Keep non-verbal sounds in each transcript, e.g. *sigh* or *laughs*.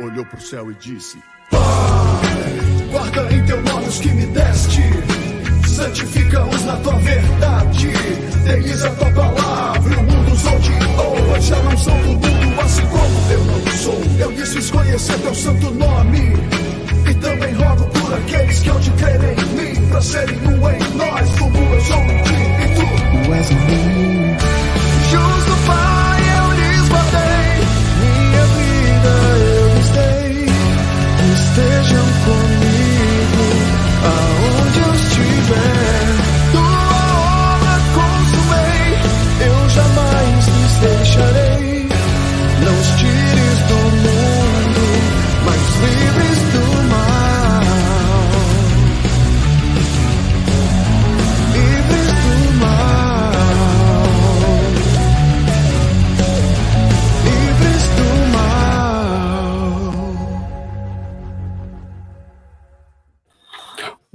olhou pro céu e disse: Pai, guarda em teu nome os que me deste, santifica-os na tua verdade, deles a tua palavra, e o mundo os odiou, já não são do mundo, assim como eu não sou. Eu quis conhecer teu santo nome, e também rogo por aqueles que hão de crer em mim, pra serem um em nós, como eu sou um ti e tu. Tu és em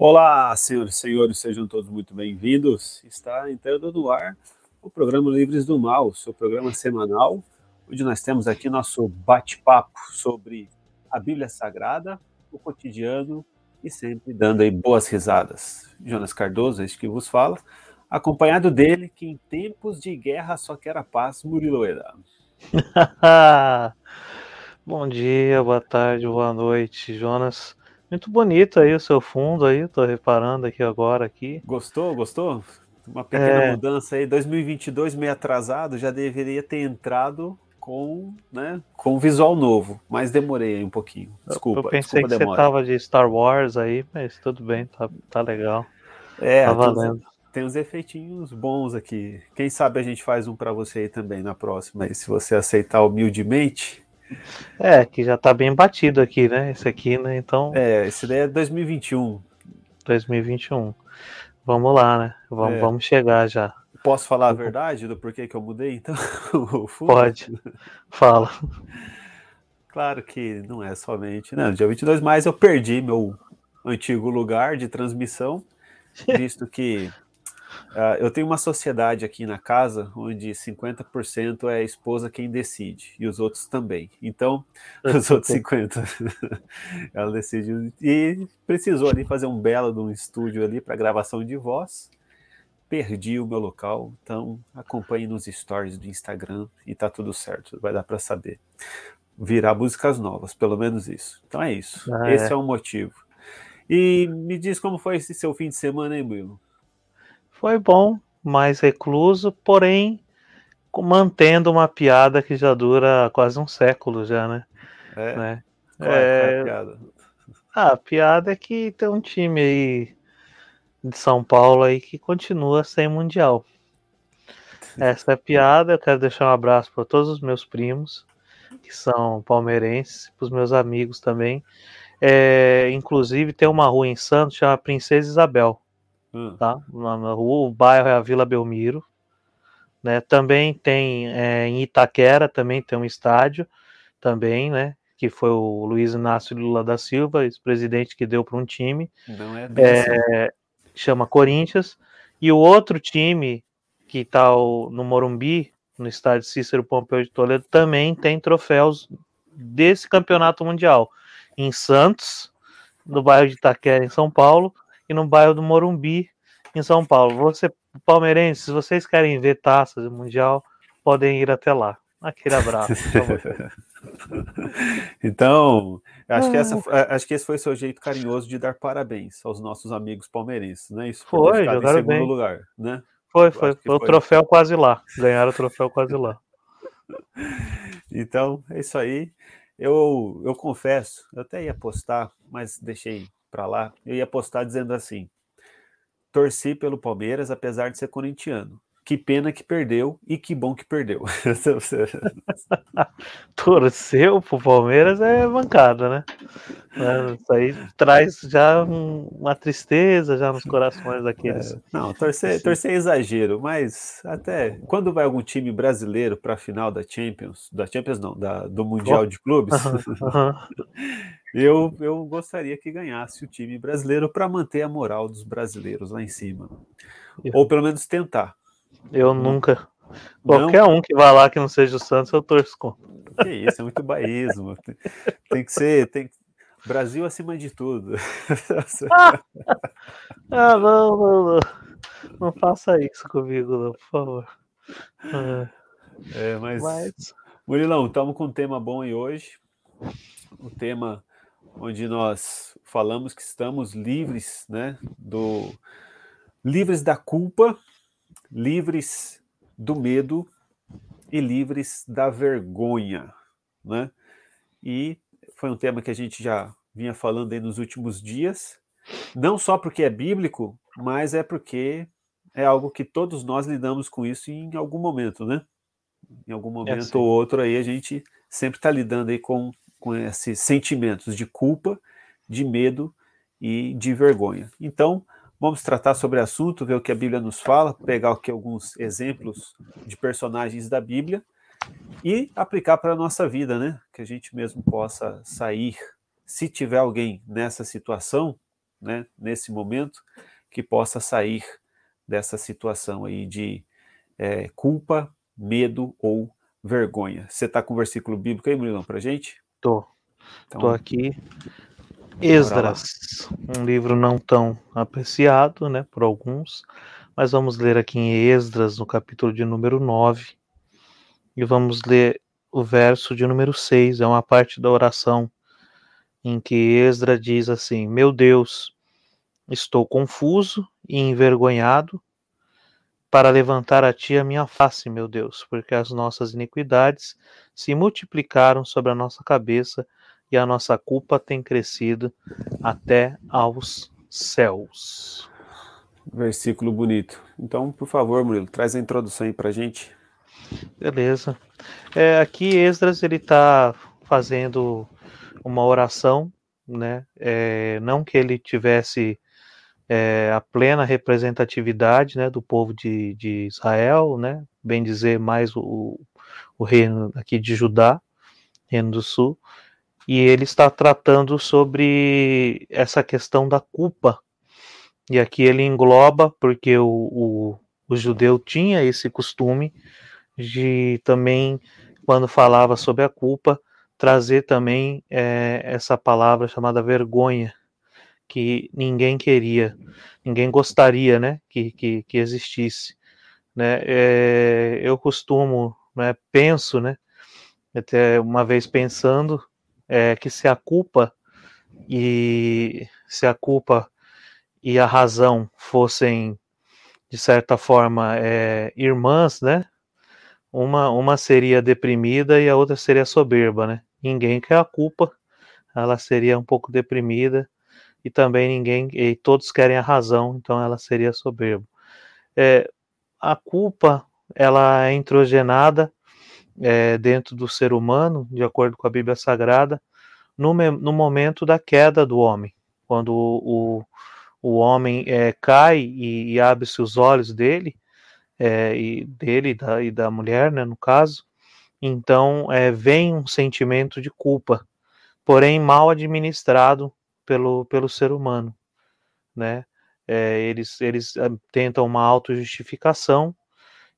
Olá, senhoras e senhores, sejam todos muito bem-vindos. Está entrando no ar o programa Livres do Mal, seu programa semanal, onde nós temos aqui nosso bate-papo sobre a Bíblia Sagrada, o cotidiano e sempre dando aí boas risadas. Jonas Cardoso, este que vos fala, acompanhado dele, que em tempos de guerra só quer a paz, Murilo Eda. *laughs* Bom dia, boa tarde, boa noite, Jonas. Muito bonito aí o seu fundo aí, tô reparando aqui agora aqui. Gostou? Gostou? Uma pequena É. mudança aí, 2022 meio atrasado, já deveria ter entrado com, né, com visual novo, mas demorei aí um pouquinho. Desculpa, eu pensei desculpa que você demora. tava de Star Wars aí, mas tudo bem, tá, tá legal. É, tá tem uns- valendo. tem uns efeitinhos bons aqui. Quem sabe a gente faz um para você aí também na próxima, aí, se você aceitar humildemente. É, que já tá bem batido aqui, né? Esse aqui, né? Então, É, esse daí é 2021. 2021. Vamos lá, né? Vamos, É. vamos chegar já. Posso falar a verdade do porquê que eu mudei, então? *laughs* Pode. Fala. Claro que não é somente. Não, dia 22 mais eu perdi meu antigo lugar de transmissão, *laughs* visto que ah, eu tenho uma sociedade aqui na casa onde 50% é a esposa quem decide e os outros também. Então, *laughs* os outros *laughs* 50 *laughs* ela decide e precisou ali fazer um belo de um estúdio ali para gravação de voz. Perdi o meu local, então acompanhe nos stories do Instagram e tá tudo certo, vai dar para saber virar músicas novas, pelo menos isso. Então é isso. Ah, esse é. é. o motivo. E me diz como foi esse seu fim de semana, hein, Murilo? Foi bom, mais recluso, porém mantendo uma piada que já dura quase um século já, né? É, né? qual é, é a É, piada? Ah, a piada é que tem um time aí de São Paulo aí que continua sem mundial. Essa é a piada. Eu quero deixar um abraço para todos os meus primos que são palmeirenses, para os meus amigos também. É, inclusive tem uma rua em Santos chama Princesa Isabel, Hum, tá? Na rua, o bairro é a Vila Belmiro. Né? Também tem é, em Itaquera também tem um estádio também, né? Que foi o Luiz Inácio Lula da Silva, ex-presidente que deu para um time não é assim. chama Corinthians, e o outro time que está no Morumbi, no estádio Cícero Pompeu de Toledo, também tem troféus desse campeonato mundial. Em Santos, no bairro de Itaquera, em São Paulo, e no bairro do Morumbi, em São Paulo. Você, palmeirenses, se vocês querem ver taças do mundial, podem ir até lá. Aquele abraço. *laughs* então, acho que, Ah. essa, acho que esse foi o seu jeito carinhoso de dar parabéns aos nossos amigos palmeirenses, né? Isso Foi, em segundo bem. lugar, né? Foi, foi, foi o troféu quase lá. Ganharam o troféu quase lá. *laughs* Então, é isso aí. Eu, eu confesso, eu até ia postar, mas deixei para lá. Eu ia postar dizendo assim: torci pelo Palmeiras, apesar de ser corintiano. Que pena que perdeu e que bom que perdeu. *laughs* torceu pro Palmeiras é bancada, né? É, Isso aí traz já um- uma tristeza já nos corações daqueles. Não, torcer, torcer é exagero, mas até quando vai algum time brasileiro para a final da Champions, da Champions não, da, do Mundial de Clubes, *laughs* eu, eu gostaria que ganhasse o time brasileiro para manter a moral dos brasileiros lá em cima. Ou pelo menos tentar. Eu nunca. Qualquer não... um que vá lá que não seja o Santos, eu torço contra. Que isso, é muito baísmo. Tem que ser. Tem... Brasil acima de tudo. *laughs* ah, não, não, não. Não faça isso comigo, não, por favor. É, é mas... mas... Murilão, estamos com um tema bom aí hoje. O um tema onde nós falamos que estamos livres, né, do livres da culpa, livres do medo e livres da vergonha, né? E foi um tema que a gente já vinha falando aí nos últimos dias, não só porque é bíblico, mas é porque é algo que todos nós lidamos com isso em algum momento, né? Em algum é momento é ou outro aí a gente sempre está lidando aí com, com esses sentimentos de culpa, de medo e de vergonha. Então, vamos tratar sobre o assunto, ver o que a Bíblia nos fala, pegar aqui alguns exemplos de personagens da Bíblia e aplicar para a nossa vida, né? Que a gente mesmo possa sair, se tiver alguém nessa situação, né, nesse momento, que possa sair dessa situação aí de é, culpa, medo ou vergonha. Você está com o versículo bíblico aí, Murilão, para gente? Tô. Então, Tô aqui. Esdras, um livro não tão apreciado, né, por alguns, mas vamos ler aqui em Esdras, no capítulo de número 9, e vamos ler o verso de número 6, é uma parte da oração em que Esdras diz assim: Meu Deus, estou confuso e envergonhado para levantar a ti a minha face, meu Deus, porque as nossas iniquidades se multiplicaram sobre a nossa cabeça e a nossa culpa tem crescido até aos céus. Versículo bonito. Então, por favor, Murilo, traz a introdução aí para gente. Beleza. É, aqui Esdras ele está fazendo uma oração, né? É, não que ele tivesse é, a plena representatividade, né, do povo de, de Israel, né? Bem dizer mais o, o reino aqui de Judá, reino do Sul, e ele está tratando sobre essa questão da culpa. E aqui ele engloba, porque o, o, o judeu tinha esse costume de também, quando falava sobre a culpa, trazer também é, essa palavra chamada vergonha, que ninguém queria, ninguém gostaria, né, que, que, que existisse, né, é, eu costumo, né, penso, né, até uma vez pensando, é, que se a culpa e se a culpa e a razão fossem de certa forma é, irmãs, né? Uma, uma seria deprimida e a outra seria soberba, né? Ninguém quer a culpa, ela seria um pouco deprimida e também ninguém e todos querem a razão, então ela seria soberba. É, a culpa ela é introgenada é, dentro do ser humano, de acordo com a Bíblia Sagrada, no, no momento da queda do homem, quando o, o homem é, cai e, e abre-se os olhos dele, é, e dele e da, e da mulher, né, no caso, então é, vem um sentimento de culpa, porém mal administrado pelo, pelo ser humano, né? É, eles, eles é, tentam uma autojustificação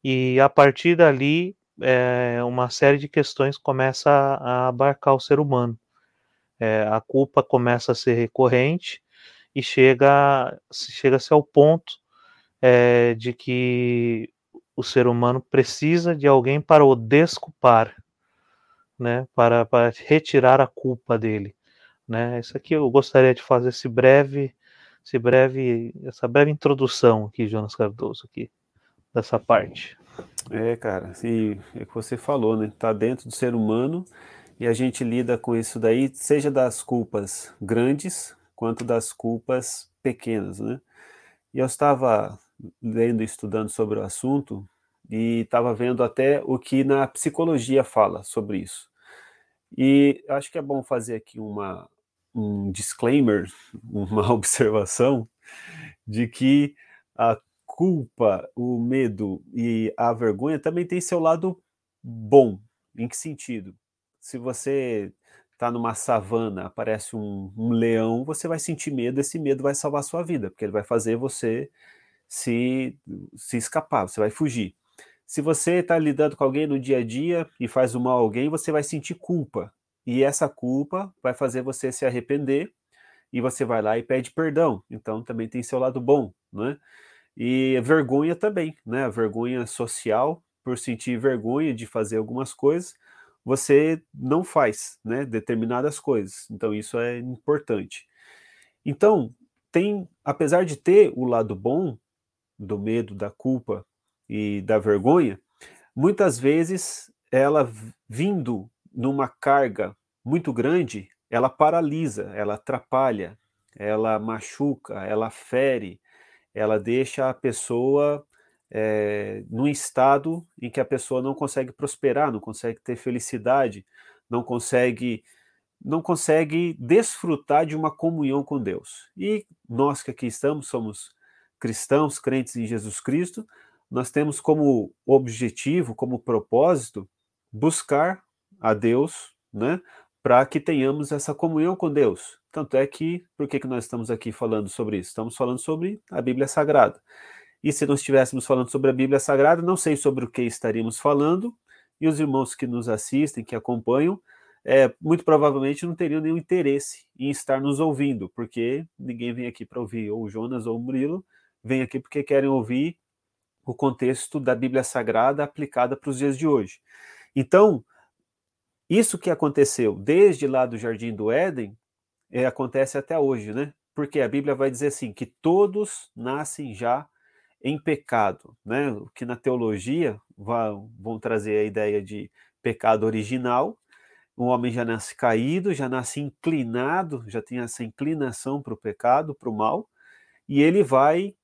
e a partir dali é, uma série de questões começa a, abarcar o ser humano. É, a culpa começa a ser recorrente e chega chega-se ao ponto é, de que o ser humano precisa de alguém para o desculpar, né, para, para retirar a culpa dele, né? Isso aqui eu gostaria de fazer esse breve, esse breve, essa breve introdução aqui, Jonas Cardoso, aqui dessa parte. É, cara, e é que você falou, né? Tá dentro do ser humano e a gente lida com isso daí, seja das culpas grandes quanto das culpas pequenas, né? E eu estava lendo e estudando sobre o assunto e estava vendo até o que na psicologia fala sobre isso. E acho que é bom fazer aqui uma, um disclaimer, *laughs* uma observação de que a culpa, o medo e a vergonha também tem seu lado bom. Em que sentido? Se você está numa savana, aparece um, um, leão, você vai sentir medo, esse medo vai salvar a sua vida, porque ele vai fazer você se, se escapar, você vai fugir. Se você está lidando com alguém no dia a dia e faz o mal a alguém, você vai sentir culpa. E essa culpa vai fazer você se arrepender e você vai lá e pede perdão. Então também tem seu lado bom, né? E vergonha também, né? Vergonha social, por sentir vergonha de fazer algumas coisas, você não faz, né? Determinadas coisas. Então isso é importante. Então, tem, apesar de ter o lado bom do medo, da culpa e da vergonha, muitas vezes ela vindo numa carga muito grande, ela paralisa, ela atrapalha, ela machuca, ela fere, ela deixa a pessoa é, num estado em que a pessoa não consegue prosperar, não consegue ter felicidade, não consegue não consegue desfrutar de uma comunhão com Deus. E nós que aqui estamos somos cristãos, crentes em Jesus Cristo, nós temos como objetivo, como propósito, buscar a Deus, né, para que tenhamos essa comunhão com Deus. Tanto é que, por que, que nós estamos aqui falando sobre isso? Estamos falando sobre a Bíblia Sagrada. E se não estivéssemos falando sobre a Bíblia Sagrada, não sei sobre o que estaríamos falando, e os irmãos que nos assistem, que acompanham, é, muito provavelmente não teriam nenhum interesse em estar nos ouvindo, porque ninguém vem aqui para ouvir, ou o Jonas ou o Murilo, vem aqui porque querem ouvir o contexto da Bíblia Sagrada aplicada para os dias de hoje. Então, isso que aconteceu desde lá do Jardim do Éden, é, acontece até hoje, né? Porque a Bíblia vai dizer assim, que todos nascem já em pecado, né? O que na teologia vão, trazer a ideia de pecado original, o homem já nasce caído, já nasce inclinado, já tem essa inclinação para o pecado, para o mal, e ele vai,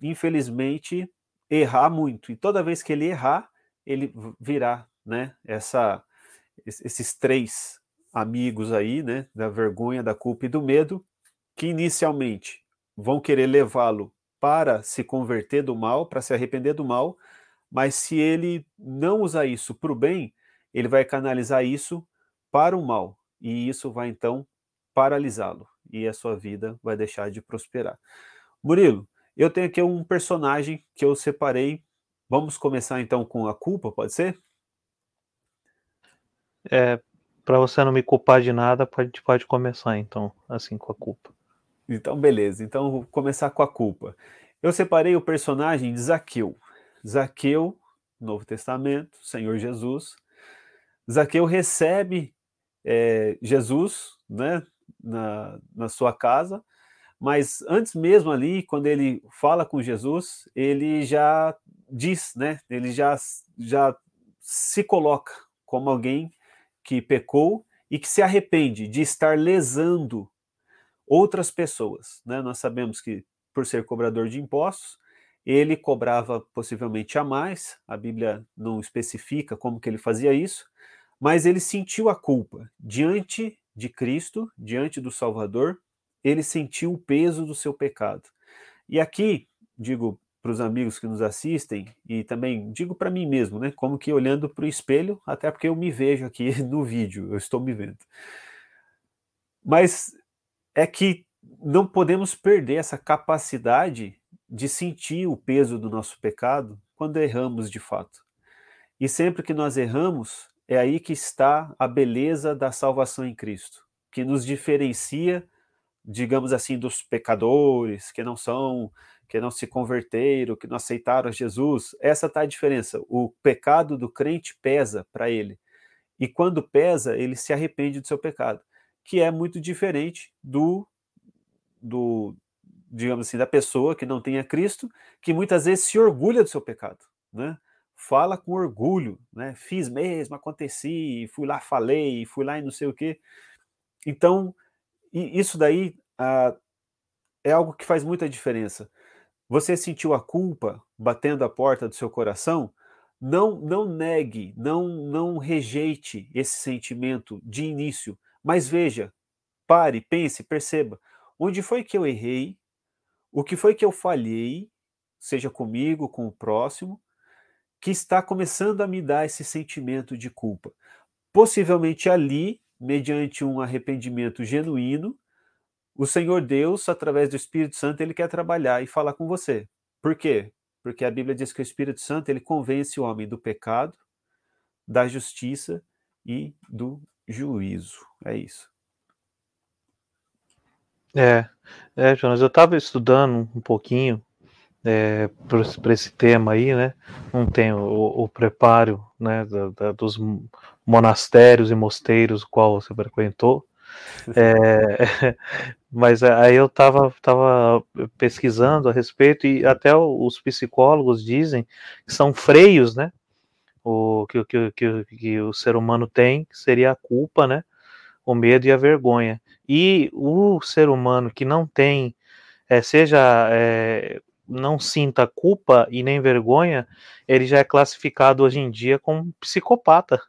infelizmente, errar muito. E toda vez que ele errar, ele virá, né? Essa esses três amigos aí, né, da vergonha, da culpa e do medo, que inicialmente vão querer levá-lo para se converter do mal, para se arrepender do mal, mas se ele não usar isso para o bem, ele vai canalizar isso para o mal, e isso vai então paralisá-lo, e a sua vida vai deixar de prosperar. Murilo, eu tenho aqui um personagem que eu separei. Vamos começar então com a culpa, pode ser? É, para você não me culpar de nada, pode, pode começar então, assim, com a culpa. Então, beleza. Então, vou começar com a culpa. Eu separei o personagem de Zaqueu. Zaqueu, Novo Testamento, Senhor Jesus. Zaqueu recebe é, Jesus né, na, na sua casa, mas antes mesmo ali, quando ele fala com Jesus, ele já diz, né, ele já, já se coloca como alguém que pecou e que se arrepende de estar lesando outras pessoas. Né? Nós sabemos que, por ser cobrador de impostos, ele cobrava possivelmente a mais, a Bíblia não especifica como que ele fazia isso, mas ele sentiu a culpa diante de Cristo, diante do Salvador, ele sentiu o peso do seu pecado. E aqui, digo para os amigos que nos assistem e também digo para mim mesmo, né? Como que olhando para o espelho, até porque eu me vejo aqui *laughs* no vídeo, eu estou me vendo. Mas é que não podemos perder essa capacidade de sentir o peso do nosso pecado quando erramos de fato. E sempre que nós erramos, é aí que está a beleza da salvação em Cristo, que nos diferencia, digamos assim, dos pecadores que não são que não se converteram, que não aceitaram Jesus. Essa está a diferença. O pecado do crente pesa para ele. E quando pesa, ele se arrepende do seu pecado, que é muito diferente do, do digamos assim, da pessoa que não tem a Cristo, que muitas vezes se orgulha do seu pecado, né? Fala com orgulho, né? Fiz mesmo, aconteci, fui lá, falei, fui lá e não sei o quê. Então, isso daí ah, é algo que faz muita diferença. Você sentiu a culpa batendo a porta do seu coração? Não, não negue, não, não rejeite esse sentimento de início, mas veja, pare, pense, perceba, onde foi que eu errei? O que foi que eu falhei, seja comigo, com o próximo, que está começando a me dar esse sentimento de culpa? Possivelmente ali, mediante um arrependimento genuíno, o Senhor Deus, através do Espírito Santo, ele quer trabalhar e falar com você. Por quê? porque a Bíblia diz que o Espírito Santo ele convence o homem do pecado, da justiça e do juízo. É isso. É, é Jonas, eu estava estudando um pouquinho é, para esse tema aí, né? Não tem o, o preparo né, da, da, dos monastérios e mosteiros qual você frequentou. *laughs* É, *laughs* mas aí eu estava tava pesquisando a respeito e até os psicólogos dizem que são freios, né? O que, que, que, que o ser humano tem, que seria a culpa, né? O medo e a vergonha. E o ser humano que não tem, é, seja é, não sinta culpa e nem vergonha, ele já é classificado hoje em dia como psicopata.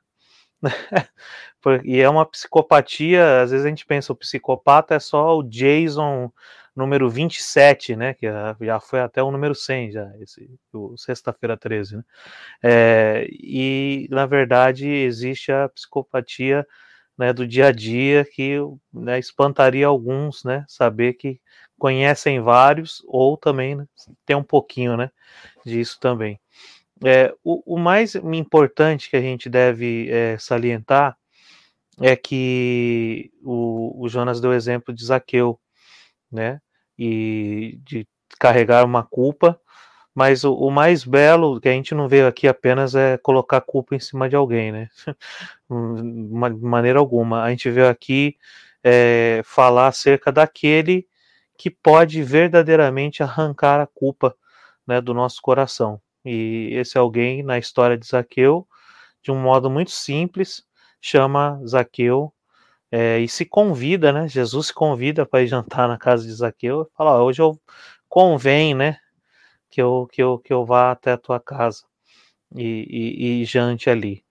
*laughs* e é uma psicopatia, às vezes a gente pensa o psicopata é só o Jason número 27, né, que já foi até o número 100 já, esse, sexta-feira 13, né? É, e na verdade existe a psicopatia né, do dia a dia que né, espantaria alguns, né, saber que conhecem vários ou também né, tem um pouquinho, né, disso também. É, o, o, mais importante que a gente deve é, salientar é que o, o, Jonas deu exemplo de Zaqueu, né? E de carregar uma culpa, mas o, o, mais belo que a gente não veio aqui apenas é colocar culpa em cima de alguém, né? *laughs* de maneira alguma. A gente veio aqui é, falar acerca daquele que pode verdadeiramente arrancar a culpa né, do nosso coração. E esse alguém na história de Zaqueu, de um modo muito simples, chama Zaqueu é, e se convida, né? Jesus se convida para ir jantar na casa de Zaqueu fala: hoje eu convém, né? Que eu, que eu, que eu vá até a tua casa e, e, e jante ali.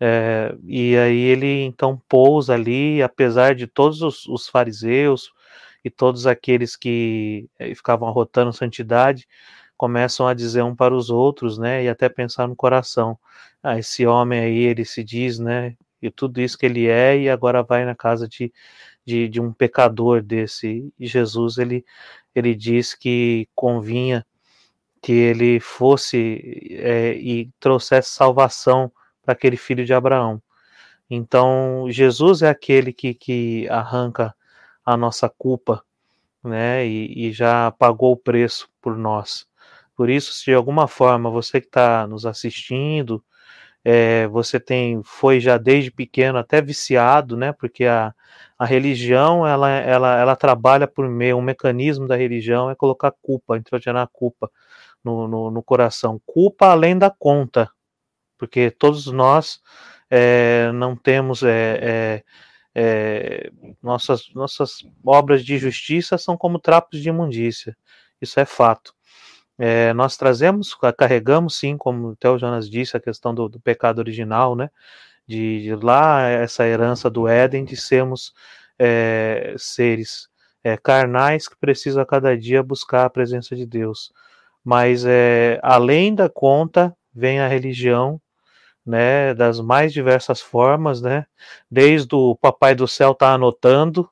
É, e aí ele então pousa ali, apesar de todos os, os fariseus e todos aqueles que é, ficavam arrotando santidade, começam a dizer um para os outros, né, e até pensar no coração, ah, esse homem aí, ele se diz, né, e tudo isso que ele é, e agora vai na casa de, de, de um pecador desse, e Jesus, ele, ele diz que convinha que ele fosse é, e trouxesse salvação para aquele filho de Abraão. Então, Jesus é aquele que, que arranca a nossa culpa, né, e, e já pagou o preço por nós. Por isso, se de alguma forma você que está nos assistindo, é, você tem foi já desde pequeno até viciado, né? Porque a, a religião ela, ela, ela trabalha por meio, um mecanismo da religião é colocar culpa, introgenar culpa no, no, no coração. Culpa além da conta, porque todos nós é, não temos é, é, nossas, nossas obras de justiça são como trapos de imundícia. Isso é fato. É, nós trazemos, carregamos sim, como até o Jonas disse, a questão do, do pecado original, né? De, de, lá essa herança do Éden de sermos é, seres é, carnais que precisam a cada dia buscar a presença de Deus. Mas é, além da conta vem a religião, né? Das mais diversas formas, né? Desde o Papai do Céu tá anotando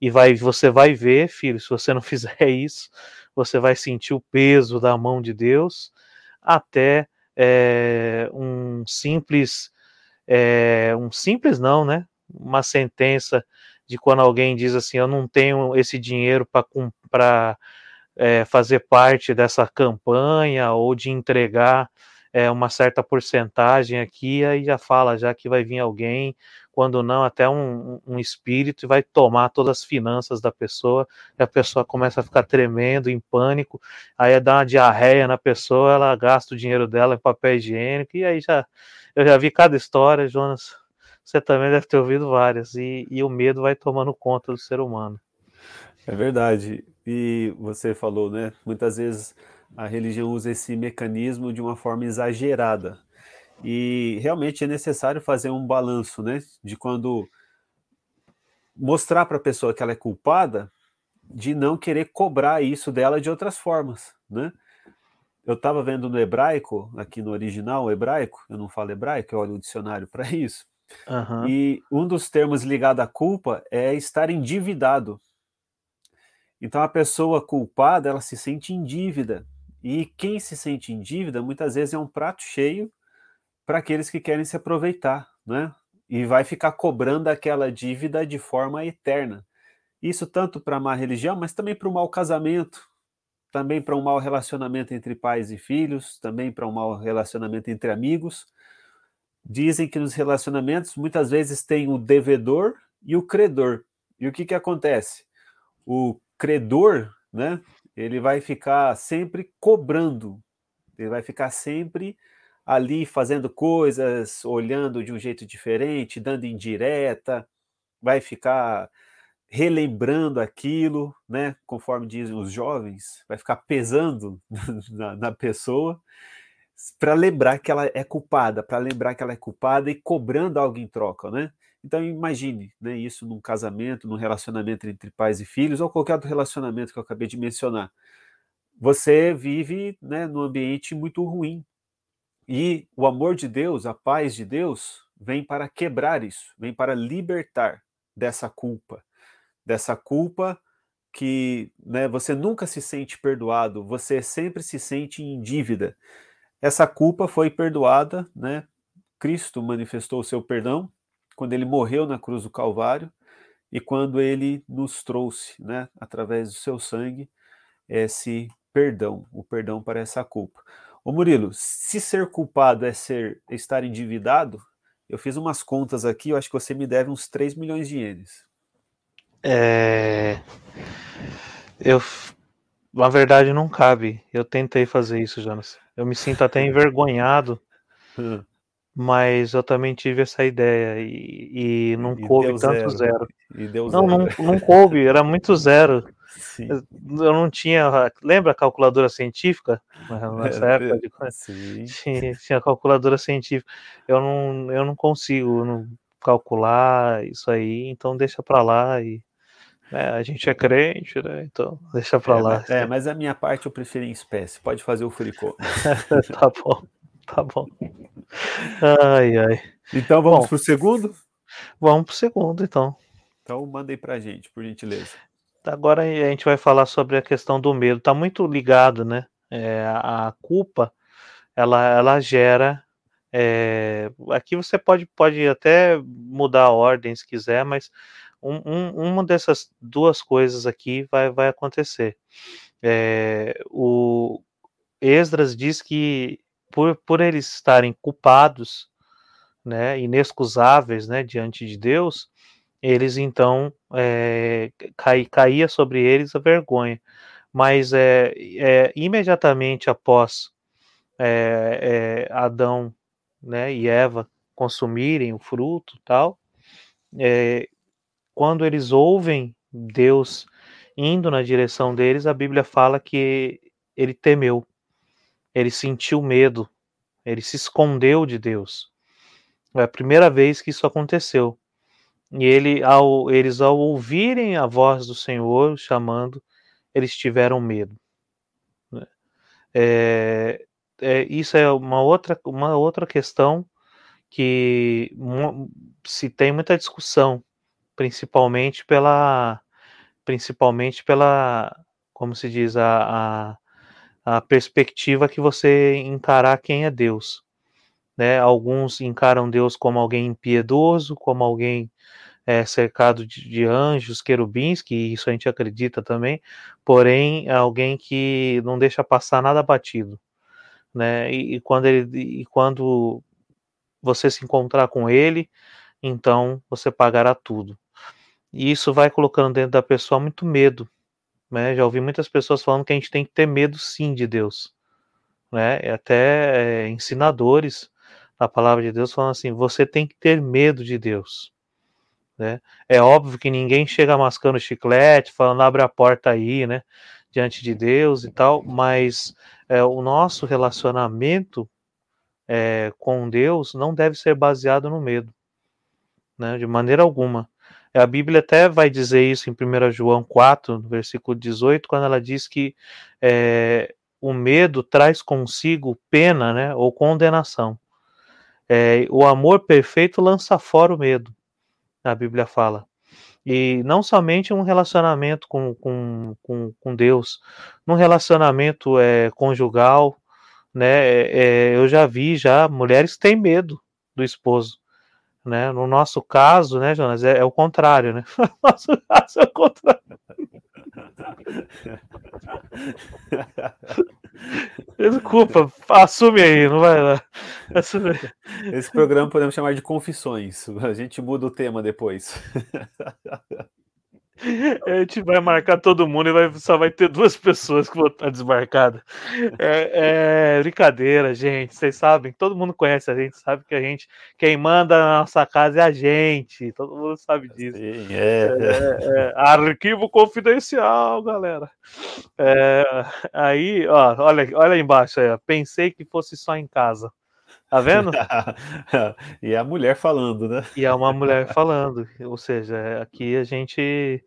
e vai, você vai ver, filho, se você não *laughs* fizer isso você vai sentir o peso da mão de Deus, até é, um simples, é, um simples não, né? Uma sentença de quando alguém diz assim, eu não tenho esse dinheiro para é, fazer parte dessa campanha ou de entregar é, uma certa porcentagem aqui, aí já fala já que vai vir alguém quando não, até um, um espírito e vai tomar todas as finanças da pessoa, e a pessoa começa a ficar tremendo, em pânico, aí dá uma diarreia na pessoa, ela gasta o dinheiro dela em papel higiênico, e aí já, eu já vi cada história, Jonas, você também deve ter ouvido várias, e, e o medo vai tomando conta do ser humano. É verdade, e você falou, né, muitas vezes a religião usa esse mecanismo de uma forma exagerada, e realmente é necessário fazer um balanço, né? De quando mostrar para a pessoa que ela é culpada, de não querer cobrar isso dela de outras formas, né? Eu estava vendo no hebraico, aqui no original hebraico, eu não falo hebraico, eu olho o dicionário para isso. Uhum. E um dos termos ligado à culpa é estar endividado. Então a pessoa culpada, ela se sente em dívida. E quem se sente em dívida, muitas vezes é um prato cheio para aqueles que querem se aproveitar, né? E vai ficar cobrando aquela dívida de forma eterna. Isso tanto para má religião, mas também para o mau casamento, também para um mau relacionamento entre pais e filhos, também para um mau relacionamento entre amigos. Dizem que nos relacionamentos muitas vezes tem o devedor e o credor. E o que, que acontece? O credor, né, ele vai ficar sempre cobrando, ele vai ficar sempre ali fazendo coisas, olhando de um jeito diferente, dando indireta, vai ficar relembrando aquilo, né? Conforme dizem os jovens, vai ficar pesando *laughs* na, na pessoa para lembrar que ela é culpada, para lembrar que ela é culpada e cobrando algo em troca, né? Então imagine, né, isso num casamento, num relacionamento entre pais e filhos ou qualquer outro relacionamento que eu acabei de mencionar. Você vive, né, num ambiente muito ruim. E o amor de Deus, a paz de Deus, vem para quebrar isso, vem para libertar dessa culpa, dessa culpa que né, você nunca se sente perdoado, você sempre se sente em dívida. Essa culpa foi perdoada, né? Cristo manifestou o seu perdão quando ele morreu na cruz do Calvário e quando ele nos trouxe, né, através do seu sangue, esse perdão, o perdão para essa culpa. Ô Murilo, se ser culpado é ser estar endividado, eu fiz umas contas aqui, eu acho que você me deve uns 3 milhões de ienes. É... Eu, na verdade, não cabe. Eu tentei fazer isso, Jonas. Eu me sinto até envergonhado, hum. mas eu também tive essa ideia e, e não e coube tanto zero. zero. Não, zero. não, não coube, era muito zero. Sim. Eu não tinha. Lembra a calculadora científica? Nessa *laughs* época de... Sim. Tinha, tinha calculadora científica. Eu não, eu não consigo não calcular isso aí, então deixa para lá e é, a gente é crente, né? Então, deixa pra é, lá. É, mas a minha parte eu prefiro em espécie. Pode fazer o fricô. *laughs* tá bom, tá bom. Ai, ai. Então vamos bom, pro segundo? Vamos pro segundo, então. Então mandei pra gente, por gentileza. Agora a gente vai falar sobre a questão do medo. Tá muito ligado, né? É, a culpa, ela, ela gera é, aqui você pode, pode até mudar a ordem se quiser, mas um, um, uma dessas duas coisas aqui vai, vai acontecer. É, o Esdras diz que por, por eles estarem culpados, né, inexcusáveis, né, diante de Deus, eles então é, cai, caía sobre eles a vergonha. Mas é, é imediatamente após é, é, Adão né, e Eva consumirem o fruto, tal, é, quando eles ouvem Deus indo na direção deles, a Bíblia fala que ele temeu, ele sentiu medo, ele se escondeu de Deus. É a primeira vez que isso aconteceu. E ele, ao, eles, ao ouvirem a voz do Senhor chamando, eles tiveram medo. Né? É, é, isso é uma outra, uma outra questão que se tem muita discussão principalmente pela principalmente pela como se diz a, a, a perspectiva que você encarar quem é Deus né? Alguns encaram Deus como alguém impiedoso como alguém é, cercado de, de, anjos querubins que isso a gente acredita também porém alguém que não deixa passar nada batido né? E, e quando ele e quando você se encontrar com ele então você pagará tudo e isso vai colocando dentro da pessoa muito medo. Né? Já ouvi muitas pessoas falando que a gente tem que ter medo sim de Deus. Né? E até é, ensinadores da palavra de Deus falando assim: você tem que ter medo de Deus. Né? É óbvio que ninguém chega mascando chiclete, falando abre a porta aí, né? Diante de Deus e tal, mas é, o nosso relacionamento é, com Deus não deve ser baseado no medo, né? De maneira alguma. A Bíblia até vai dizer isso em 1 João 4, no versículo 18, quando ela diz que é, o medo traz consigo pena né, ou condenação. É, o amor perfeito lança fora o medo, a Bíblia fala. E não somente um relacionamento com, com, com, com Deus, num relacionamento é, conjugal, né? É, eu já vi já mulheres têm medo do esposo. Né? No nosso caso, né, Jonas, é, é o contrário, né? *laughs* No nosso caso é o contrário. Desculpa, assume aí, não vai lá. Assume. Esse programa podemos chamar de confissões. A gente muda o tema depois. *laughs* A gente vai marcar todo mundo e vai, só vai ter duas pessoas que vão estar desmarcadas. É, é, brincadeira, gente. Vocês sabem, todo mundo conhece a gente, sabe que a gente, quem manda na nossa casa é a gente. Todo mundo sabe disso. Sim, é. é, é arquivo confidencial, galera. É, aí, ó, olha, olha aí embaixo aí, ó. Pensei que fosse só em casa. Tá vendo? *laughs* e é a mulher falando, né? E é uma mulher falando. Ou seja, aqui a gente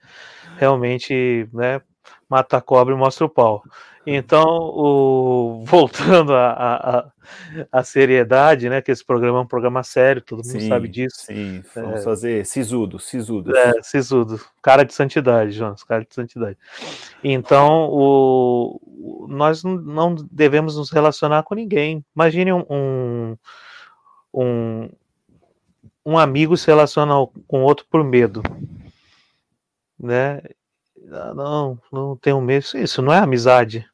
realmente né, mata a cobra e mostra o pau. Então, o, voltando à seriedade, né? Que esse programa é um programa sério, todo mundo sim, sabe disso. Sim, vamos é, fazer sisudo, sisudo. É, sisudo. Cara de santidade, Jonas, cara de santidade. Então, o, nós não devemos nos relacionar com ninguém. Imagine um, um, um amigo se relaciona com outro por medo. Né? Ah, não, não tenho medo. Isso não é amizade.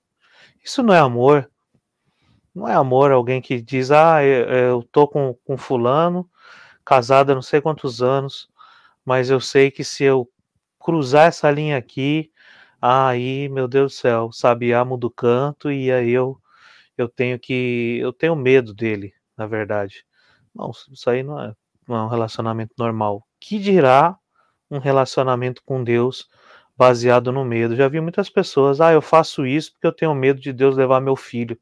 Isso não é amor. Não é amor alguém que diz, ah, eu, tô com, com fulano, casada não sei quantos anos, mas eu sei que se eu cruzar essa linha aqui, aí, meu Deus do céu, sabiá muda o canto e aí eu, eu tenho que, eu tenho medo dele, na verdade. Não, isso aí não é, não é um relacionamento normal. Que dirá um relacionamento com Deus baseado no medo. Já vi muitas pessoas, ah, eu faço isso porque eu tenho medo de Deus levar meu filho.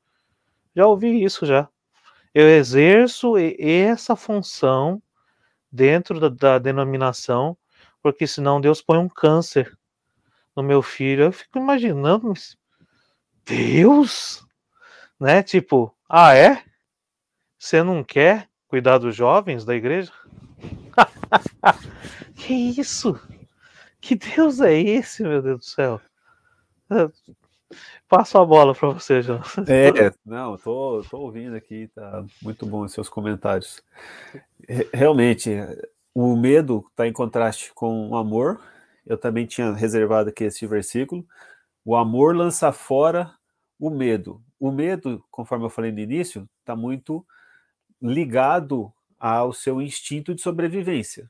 Já ouvi isso já. Eu exerço essa função dentro da, da denominação, porque senão Deus põe um câncer no meu filho. Eu fico imaginando, Deus, né? Tipo, ah é? Você não quer cuidar dos jovens da igreja? *laughs* que isso? Que Deus é esse, meu Deus do céu? Passo a bola para você, João. É, *laughs* não, tô, tô ouvindo aqui, tá muito bom os seus comentários. Realmente, o medo está em contraste com o amor. Eu também tinha reservado aqui esse versículo. O amor lança fora o medo. O medo, conforme eu falei no início, está muito ligado ao seu instinto de sobrevivência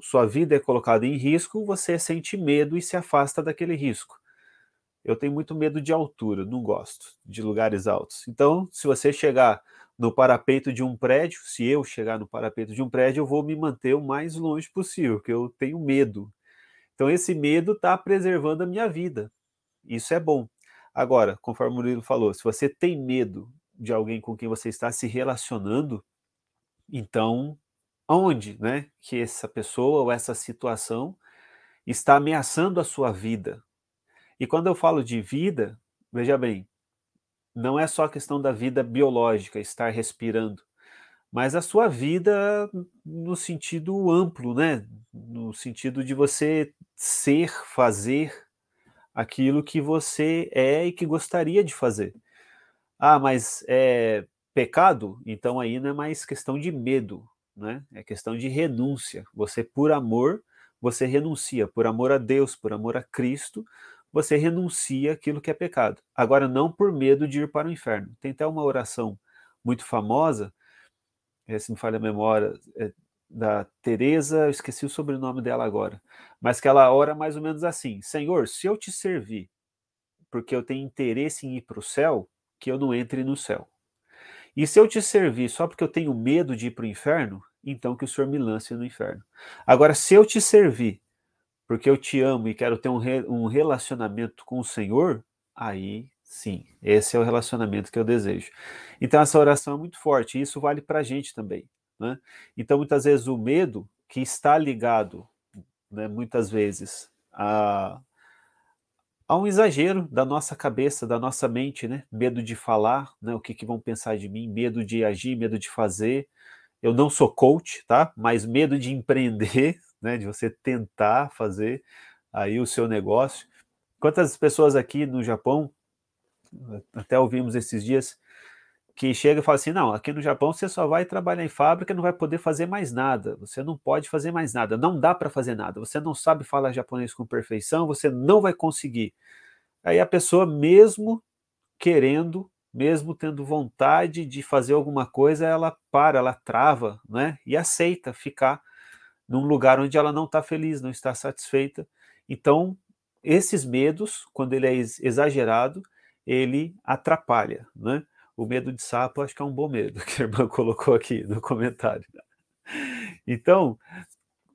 sua vida é colocada em risco, você sente medo e se afasta daquele risco. Eu tenho muito medo de altura, não gosto de lugares altos. Então, se você chegar no parapeito de um prédio, se eu chegar no parapeito de um prédio, eu vou me manter o mais longe possível, porque eu tenho medo. Então, esse medo está preservando a minha vida. Isso é bom. Agora, conforme o Murilo falou, se você tem medo de alguém com quem você está se relacionando, então onde né, que essa pessoa ou essa situação está ameaçando a sua vida. E quando eu falo de vida, veja bem, não é só a questão da vida biológica, estar respirando, mas a sua vida no sentido amplo, né? No sentido de você ser, fazer aquilo que você é e que gostaria de fazer. Ah, mas é pecado? Então aí não é mais questão de medo, né? É questão de renúncia. Você, por amor, você renuncia. Por amor a Deus, por amor a Cristo, você renuncia aquilo que é pecado. Agora, não por medo de ir para o inferno. Tem até uma oração muito famosa, eh, se me falha a memória, é da Teresa, eu esqueci o sobrenome dela agora, mas que ela ora mais ou menos assim: Senhor, se eu te servir porque eu tenho interesse em ir para o céu, que eu não entre no céu. E se eu te servir só porque eu tenho medo de ir para o inferno, então que o Senhor me lance no inferno. Agora, se eu te servir porque eu te amo e quero ter um, re, um relacionamento com o Senhor, aí sim, esse é o relacionamento que eu desejo. Então, essa oração é muito forte e isso vale para a gente também. Né? Então, muitas vezes, o medo que está ligado, né, muitas vezes, a, há um exagero da nossa cabeça, da nossa mente, né? Medo de falar, né? O que, que vão pensar de mim, medo de agir, medo de fazer. Eu não sou coach, tá? Mas medo de empreender *laughs* né, de você tentar fazer aí o seu negócio. Quantas pessoas aqui no Japão, até ouvimos esses dias, que chega e fala assim: não, aqui no Japão você só vai trabalhar em fábrica, não vai poder fazer mais nada, você não pode fazer mais nada, não dá para fazer nada, você não sabe falar japonês com perfeição, você não vai conseguir. Aí a pessoa, mesmo querendo, mesmo tendo vontade de fazer alguma coisa, ela para, ela trava, né? E aceita ficar num lugar onde ela não está feliz, não está satisfeita. Então, esses medos, quando ele é exagerado, ele atrapalha, né? O medo de sapo acho que é um bom medo, *laughs* que a irmã colocou aqui no comentário. Então,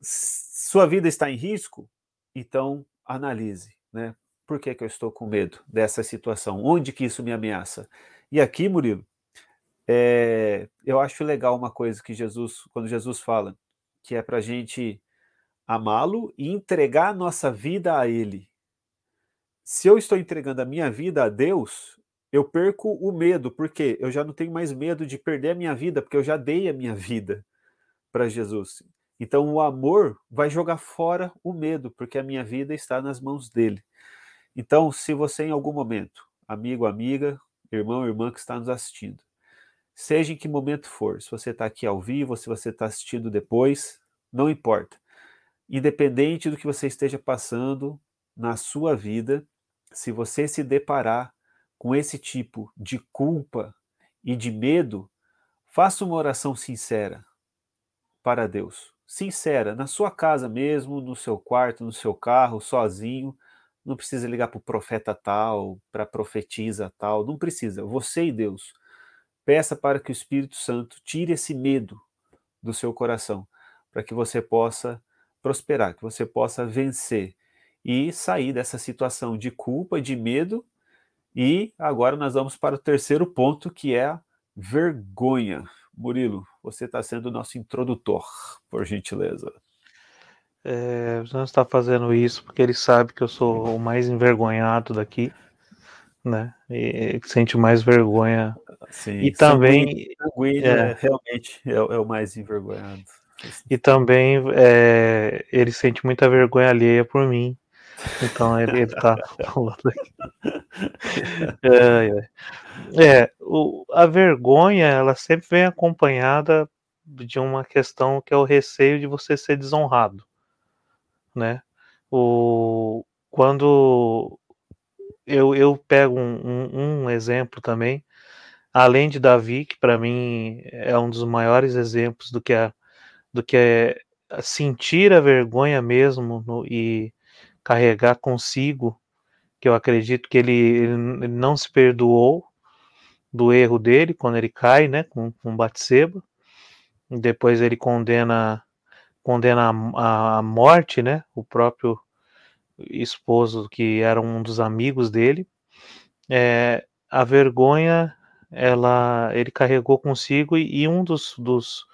sua vida está em risco? Então, analise, né? Por que, que eu estou com medo dessa situação? Onde que isso me ameaça? E aqui, Murilo, é, eu acho legal uma coisa que Jesus, quando Jesus fala, que é para a gente amá-lo e entregar a nossa vida a Ele. Se eu estou entregando a minha vida a Deus, eu perco o medo, porque eu já não tenho mais medo de perder a minha vida, porque eu já dei a minha vida para Jesus. Então o amor vai jogar fora o medo, porque a minha vida está nas mãos dele. Então, se você em algum momento, amigo, amiga, irmão, irmã que está nos assistindo, seja em que momento for, se você está aqui ao vivo, se você está assistindo depois, não importa. Independente do que você esteja passando na sua vida, se você se deparar com esse tipo de culpa e de medo, faça uma oração sincera para Deus. Sincera, na sua casa mesmo, no seu quarto, no seu carro, sozinho. Não precisa ligar para o profeta tal, para a profetisa tal, não precisa. Você e Deus. Peça para que o Espírito Santo tire esse medo do seu coração, para que você possa prosperar, que você possa vencer e sair dessa situação de culpa, de medo e agora nós vamos para o terceiro ponto, que é a vergonha. Murilo, você está sendo o nosso introdutor, por gentileza. É, você não está fazendo isso porque ele sabe que eu sou o mais envergonhado daqui, né? E sente mais vergonha. Sim, e também. Sanguíneo, é, realmente é, é, o mais envergonhado. E também é, ele sente muita vergonha alheia por mim, então tá falando aqui. É, *laughs* é o, a vergonha, ela sempre vem acompanhada de uma questão que é o receio de você ser desonrado, né? O, quando eu, eu pego um, um, um exemplo também, além de Davi, que para mim é um dos maiores exemplos do que é, do que é sentir a vergonha mesmo no, e carregar consigo, que eu acredito que ele, ele não se perdoou do erro dele quando ele cai, né, com, com Batseba. Depois ele condena condena a, a morte, né, o próprio esposo que era um dos amigos dele. É, a vergonha ela ele carregou consigo e, e um dos, dos,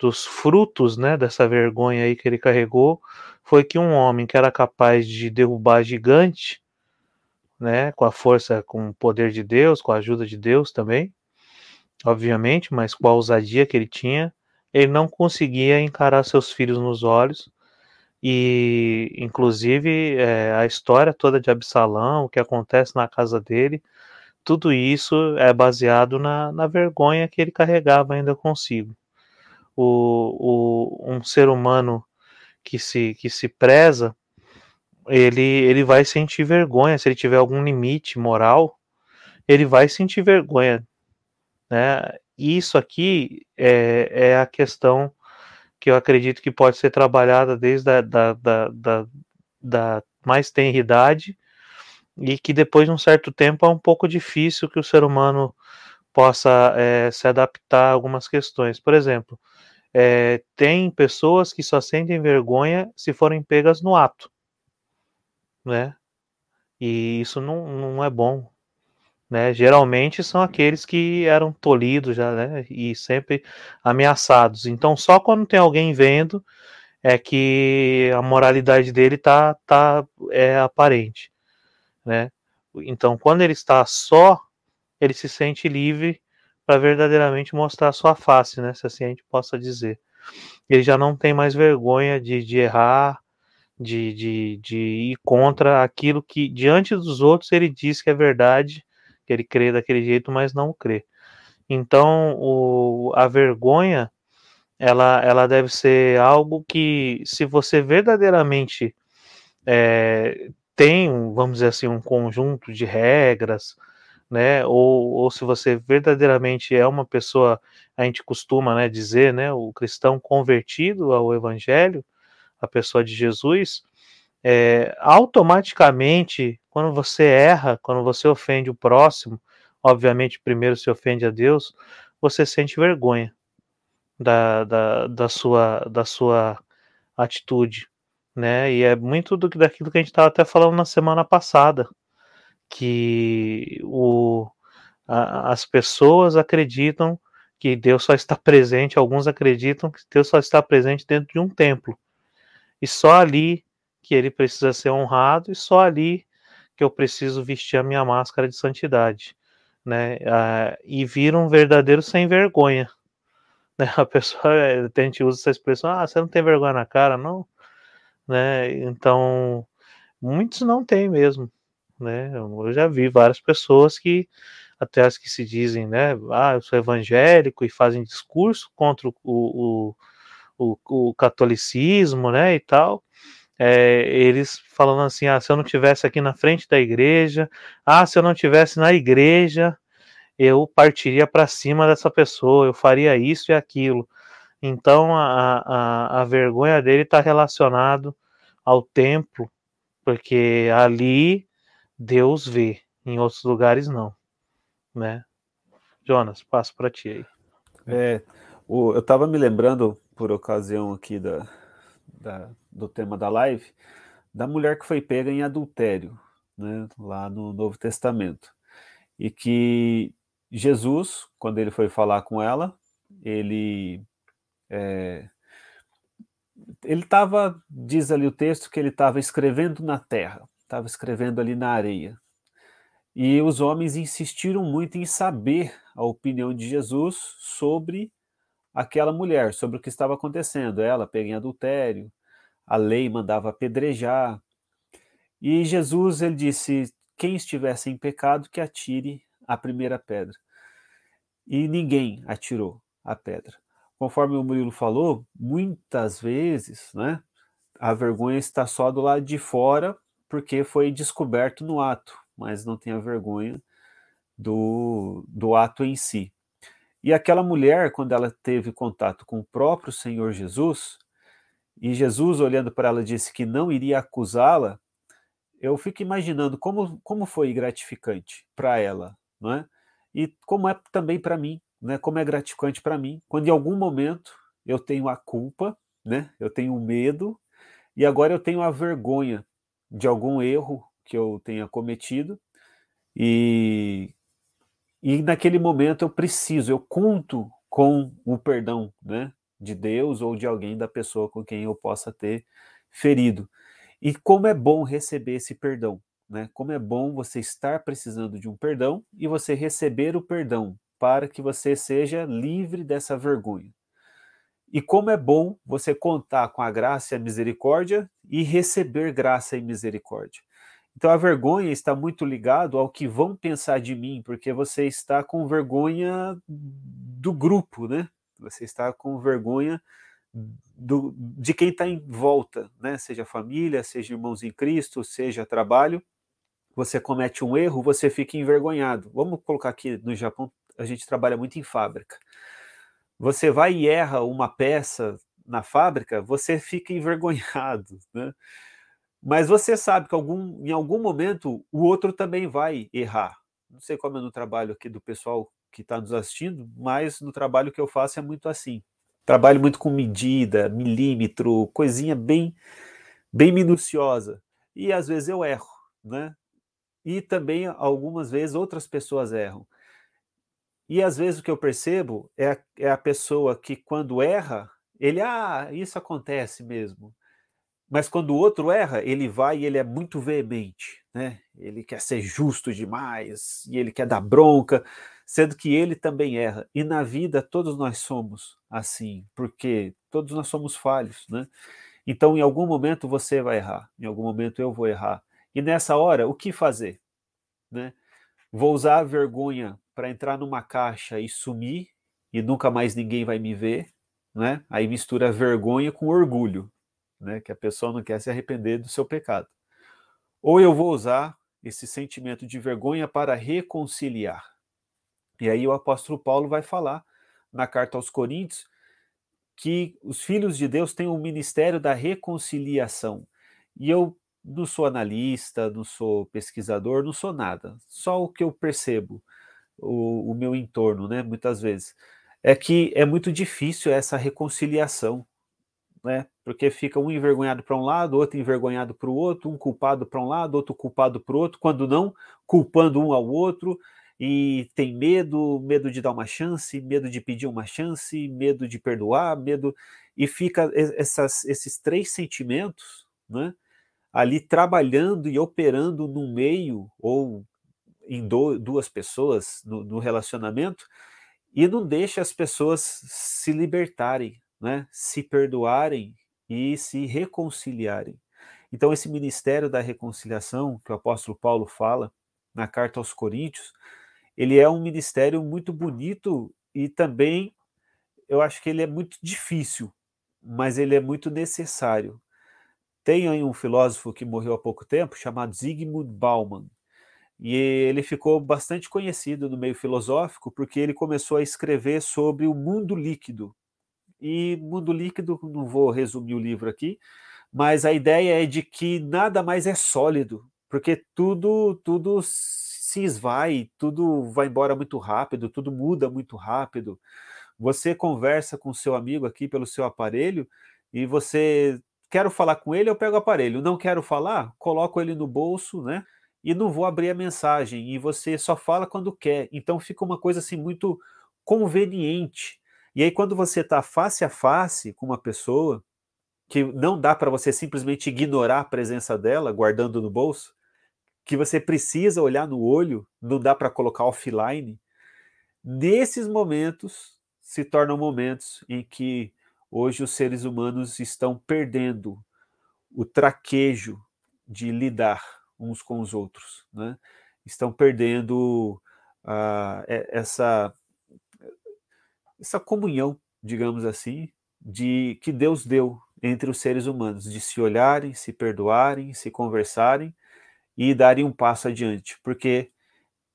dos frutos né, dessa vergonha aí que ele carregou foi que um homem que era capaz de derrubar gigante, né, com a força, com o poder de Deus, com a ajuda de Deus também, obviamente, mas com a ousadia que ele tinha, ele não conseguia encarar seus filhos nos olhos e, inclusive, é, a história toda de Absalão, o que acontece na casa dele, tudo isso é baseado na, na vergonha que ele carregava ainda consigo. O, o, um ser humano que se, que se preza, ele, ele vai sentir vergonha. Se ele tiver algum limite moral, ele vai sentir vergonha. Né? Isso aqui é, é a questão que eu acredito que pode ser trabalhada desde a da, da, da, da mais tenra idade e que depois de um certo tempo é um pouco difícil que o ser humano possa é, se adaptar a algumas questões. Por exemplo, é, tem pessoas que só sentem vergonha se forem pegas no ato, né? E isso não, não é bom, né? Geralmente são aqueles que eram tolhidos já, né? E sempre ameaçados. Então, só quando tem alguém vendo é que a moralidade dele tá, tá é aparente, né? Então, quando ele está só, ele se sente livre para verdadeiramente mostrar sua face, né? Se assim a gente possa dizer. ele já não tem mais vergonha de, de errar, de, de, de ir contra aquilo que, diante dos outros, ele diz que é verdade, que ele crê daquele jeito, mas não crê. Então, o, a vergonha, ela, ela deve ser algo que, se você verdadeiramente é, tem, vamos dizer assim, um conjunto de regras, né? Ou, ou se você verdadeiramente é uma pessoa, a gente costuma né, dizer, né, o cristão convertido ao evangelho, a pessoa de Jesus, é, automaticamente, quando você erra, quando você ofende o próximo, obviamente primeiro se ofende a Deus, você sente vergonha da, da, da, sua, da sua atitude, né? E é muito do, daquilo que a gente estava até falando na semana passada, que o, a, as pessoas acreditam que Deus só está presente, alguns acreditam que Deus só está presente dentro de um templo. E só ali que ele precisa ser honrado, e só ali que eu preciso vestir a minha máscara de santidade né? Uh, e vira um verdadeiro sem vergonha. *laughs* Né? A pessoa, a gente usa essa expressão, ah, você não tem vergonha na cara, não? Né? Então, muitos não têm mesmo, né? Eu já vi várias pessoas que, até as que se dizem, né, ah, eu sou evangélico e fazem discurso contra o, o, o, o catolicismo, né, e tal, é, eles falando assim: ah, se eu não tivesse aqui na frente da igreja, ah, se eu não tivesse na igreja, eu partiria para cima dessa pessoa, eu faria isso e aquilo. Então a, a, a vergonha dele está relacionado ao templo, porque ali Deus vê, em outros lugares não, né? Jonas, passo para ti aí. É, o, eu estava me lembrando por ocasião aqui da, da, do tema da live, da mulher que foi pega em adultério, né, lá no Novo Testamento. E que Jesus, quando ele foi falar com ela, ele é, ele estava, diz ali o texto, que ele estava escrevendo na terra, estava escrevendo ali na areia. E os homens insistiram muito em saber a opinião de Jesus sobre aquela mulher, sobre o que estava acontecendo. Ela pega em adultério, a lei mandava apedrejar. E Jesus ele disse: quem estivesse em pecado que atire a primeira pedra. E ninguém atirou a pedra. Conforme o Murilo falou, muitas vezes, né, a vergonha está só do lado de fora porque foi descoberto no ato, mas não tem a vergonha do, do ato em si. E aquela mulher, quando ela teve contato com o próprio Senhor Jesus, e Jesus, olhando para ela, disse que não iria acusá-la, eu fico imaginando como, como foi gratificante para ela, não é? E como é também para mim, né? Como é gratificante para mim, quando em algum momento eu tenho a culpa, né? Eu tenho o medo e agora eu tenho a vergonha de algum erro que eu tenha cometido e e naquele momento eu preciso, eu conto com o perdão, né? de Deus ou de alguém da pessoa com quem eu possa ter ferido. E como é bom receber esse perdão, né? Como é bom você estar precisando de um perdão e você receber o perdão para que você seja livre dessa vergonha. E como é bom você contar com a graça e a misericórdia e receber graça e misericórdia. Então a vergonha está muito ligado ao que vão pensar de mim, porque você está com vergonha do grupo, né? Você está com vergonha do, de quem está em volta, né? Seja família, seja irmãos em Cristo, seja trabalho. Você comete um erro, você fica envergonhado. Vamos colocar aqui no Japão, a gente trabalha muito em fábrica. Você vai e erra uma peça na fábrica, você fica envergonhado, *laughs* né? Mas você sabe que algum, em algum momento o outro também vai errar. Não sei como é no trabalho aqui do pessoal que está nos assistindo, mas no trabalho que eu faço é muito assim. Trabalho muito com medida, milímetro, coisinha bem, bem minuciosa. E às vezes eu erro, né? E também algumas vezes outras pessoas erram. E às vezes o que eu percebo é a, é a pessoa que quando erra, ele, ah, isso acontece mesmo. Mas quando o outro erra, ele vai e ele é muito veemente, né? Ele quer ser justo demais, e ele quer dar bronca. sendo que ele também erra. E na vida todos nós somos assim, porque todos nós somos falhos, né? Então, em algum momento você vai errar, em algum momento eu vou errar. E nessa hora, o que fazer? Né? Vou usar a vergonha para entrar numa caixa e sumir e nunca mais ninguém vai me ver, né? Aí mistura vergonha com orgulho, né? Que a pessoa não quer se arrepender do seu pecado. Ou eu vou usar esse sentimento de vergonha para reconciliar. E aí o apóstolo Paulo vai falar na carta aos Coríntios que os filhos de Deus têm o um ministério da reconciliação. E eu não sou analista, não sou pesquisador, não sou nada. Só o que eu percebo, o, o meu entorno, né, muitas vezes, é que é muito difícil essa reconciliação, né? Porque fica um envergonhado para um lado, outro envergonhado para o outro, um culpado para um lado, outro culpado para o outro, quando não, culpando um ao outro, e tem medo, medo de dar uma chance, medo de pedir uma chance, medo de perdoar, medo e fica essas, esses três sentimentos, né, ali trabalhando e operando no meio ou em do, duas pessoas no, no, relacionamento e não deixa as pessoas se libertarem, né, se perdoarem e se reconciliarem. Então esse ministério da reconciliação que o apóstolo Paulo fala na carta aos Coríntios ele é um ministério muito bonito e também eu acho que ele é muito difícil, mas ele é muito necessário. Tem aí um filósofo que morreu há pouco tempo chamado Zygmunt Bauman. E ele ficou bastante conhecido no meio filosófico porque ele começou a escrever sobre o mundo líquido. E mundo líquido, não vou resumir o livro aqui, mas a ideia é de que nada mais é sólido, porque tudo tudo se esvai, tudo vai embora muito rápido, tudo muda muito rápido. Você conversa com seu amigo aqui pelo seu aparelho e você quero falar com ele, eu pego o aparelho. Não quero falar, coloco ele no bolso, né? E não vou abrir a mensagem. E você só fala quando quer. Então fica uma coisa assim muito conveniente. E aí quando você está face a face com uma pessoa que não dá para você simplesmente ignorar a presença dela, guardando no bolso, que você precisa olhar no olho, não dá para colocar offline, nesses momentos se tornam momentos em que hoje os seres humanos estão perdendo o traquejo de lidar uns com os outros, né? estão perdendo uh, essa, essa comunhão, digamos assim, de que Deus deu entre os seres humanos, de se olharem, se perdoarem, se conversarem e darem um passo adiante, porque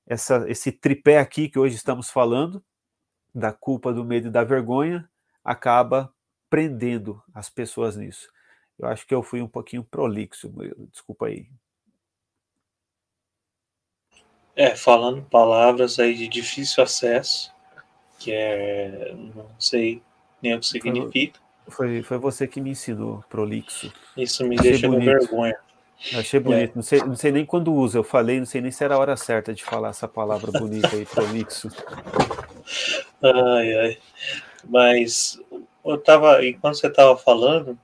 essa, esse tripé aqui que hoje estamos falando, da culpa, do medo e da vergonha, acaba prendendo as pessoas nisso. Eu acho que eu fui um pouquinho prolixo, desculpa aí. É, falando palavras aí de difícil acesso, que é, não sei nem o que significa. Foi, foi você que me ensinou, prolixo. Isso me Achei deixa bonito. com vergonha. Achei bonito. É. Não, sei, não sei nem quando usa. Eu falei, não sei nem se era a hora certa de falar essa palavra bonita aí, prolixo. Ai, ai. Mas eu tava, enquanto você estava falando